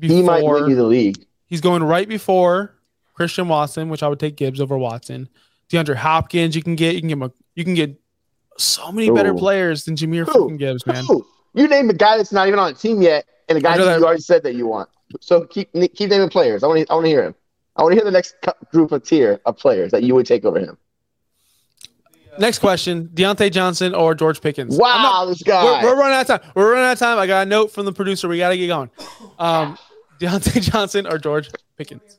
B: he might win you the league.
A: He's going right before Christian Watson, which I would take Gibbs over Watson. DeAndre Hopkins, you can get you can get you can get so many better players than
B: Jahmyr
A: fucking Gibbs, man.
B: Ooh, you name a guy that's not even on a team yet, and a guy that
A: that-
B: you already said that you want. So keep keep naming players. I want to I want to hear him. I want to hear the next group of tier of players that you would take over him.
A: Next question: Diontae Johnson or George Pickens?
B: Wow,
A: not-
B: this guy.
A: we're, we're running out of time. We're running out of time. I got a note from the producer. We got to get going. Um, Diontae Johnson or George Pickens?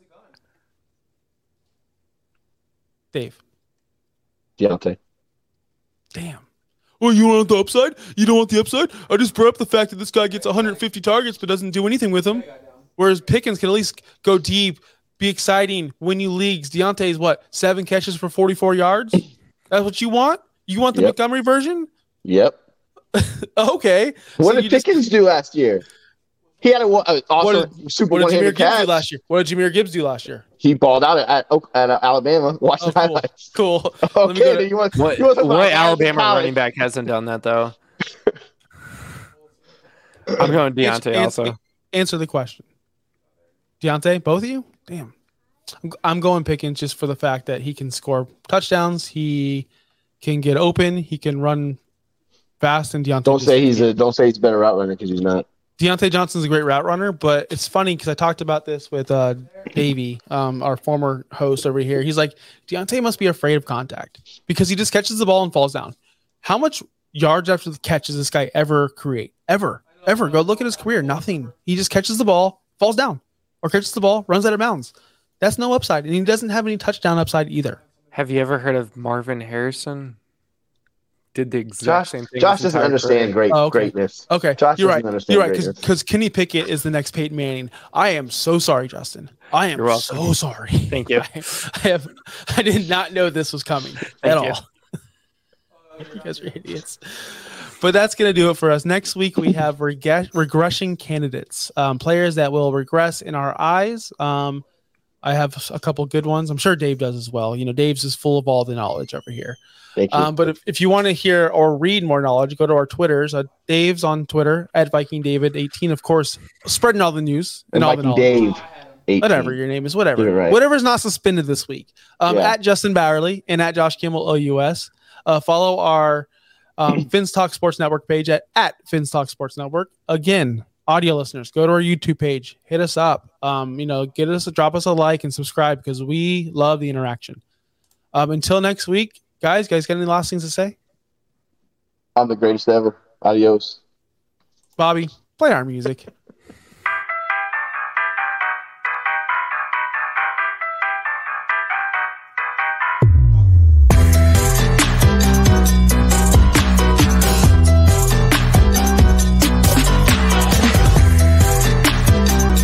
A: Dave.
B: Diontae.
A: Damn. Well, you want the upside? You don't want the upside? I just brought up the fact that this guy gets 150 targets but doesn't do anything with them. Whereas Pickens can at least go deep, be exciting, win you leagues. Diontae's what? Seven catches for 44 yards? That's what you want? You want the
B: Yep.
A: Montgomery version?
B: Yep.
A: Okay.
B: What
A: So
B: did
A: you just-
B: Pickens do last year? He had a, a awesome super
A: What did
B: Jahmyr
A: Gibbs do last year? What did Jahmyr Gibbs do last year?
B: He balled out at, at, at uh, Alabama. Watch
A: Oh,
B: the highlights.
A: Cool. me
B: Okay,
A: go to-
B: you want,
C: What,
B: you want to talk
C: what Alabama
B: college.
C: running back hasn't done that though? I'm going Diontae
A: Answer-
C: also.
A: Answer the question. Diontae, both of you? Damn. I'm- I'm going Pickens just for the fact that he can score touchdowns. He can get open. He can run fast. And Diontae.
B: Don't say he's a don't say he's better route runner because he's not.
A: Diontae Johnson's a great route runner, but it's funny because I talked about this with uh, Davey, um, our former host over here. He's like, Diontae must be afraid of contact because he just catches the ball and falls down. How much yards after the catch does this guy ever create? Ever, ever. Go look at his career. Nothing. He just catches the ball, falls down, or catches the ball, runs out of bounds. That's no upside, and he doesn't have any touchdown upside either.
C: Have you ever heard of Marvin Harrison? Did the exact
B: Josh,
C: same thing.
B: Josh doesn't understand
C: career.
B: great
A: Oh, okay.
B: greatness.
A: Okay,
B: Josh
A: you're right.
B: understand
A: You're right
B: greatness.
A: because Kenny Pickett is the next Peyton Manning. I am so sorry, Justin. I am
C: You're welcome.
A: so sorry.
C: Thank you.
A: I, I have I did not know this was coming at
C: you.
A: all. you guys are idiots. But that's gonna do it for us. Next week we have reg- regression candidates, um, players that will regress in our eyes. Um, I have a couple good ones. I'm sure Dave does as well. You know, Dave's is full of all the knowledge over here.
B: Thank you.
A: Um, but if, if you want to hear or read more knowledge, go to our Twitters. Uh, Dave's on Twitter at Viking David 18, of course, spreading all the news
B: and
A: and all the
B: Viking
A: knowledge.
B: Dave. 18.
A: Whatever your name is, whatever.
B: Right.
A: Whatever's not suspended this week. Um,
B: Yeah.
A: At Justin Bowerly and at Josh Kimmel OUS. Uh, follow our um, Fins Talk Sports Network page at, at Fins Talk Sports Network. Again, audio listeners, go to our YouTube page, hit us up. Um, you know, get us a drop us a like and subscribe because we love the interaction. Um, until next week, guys, guys, got any last things to say?
B: I'm the greatest ever. Adios.
A: Bobby, play our music.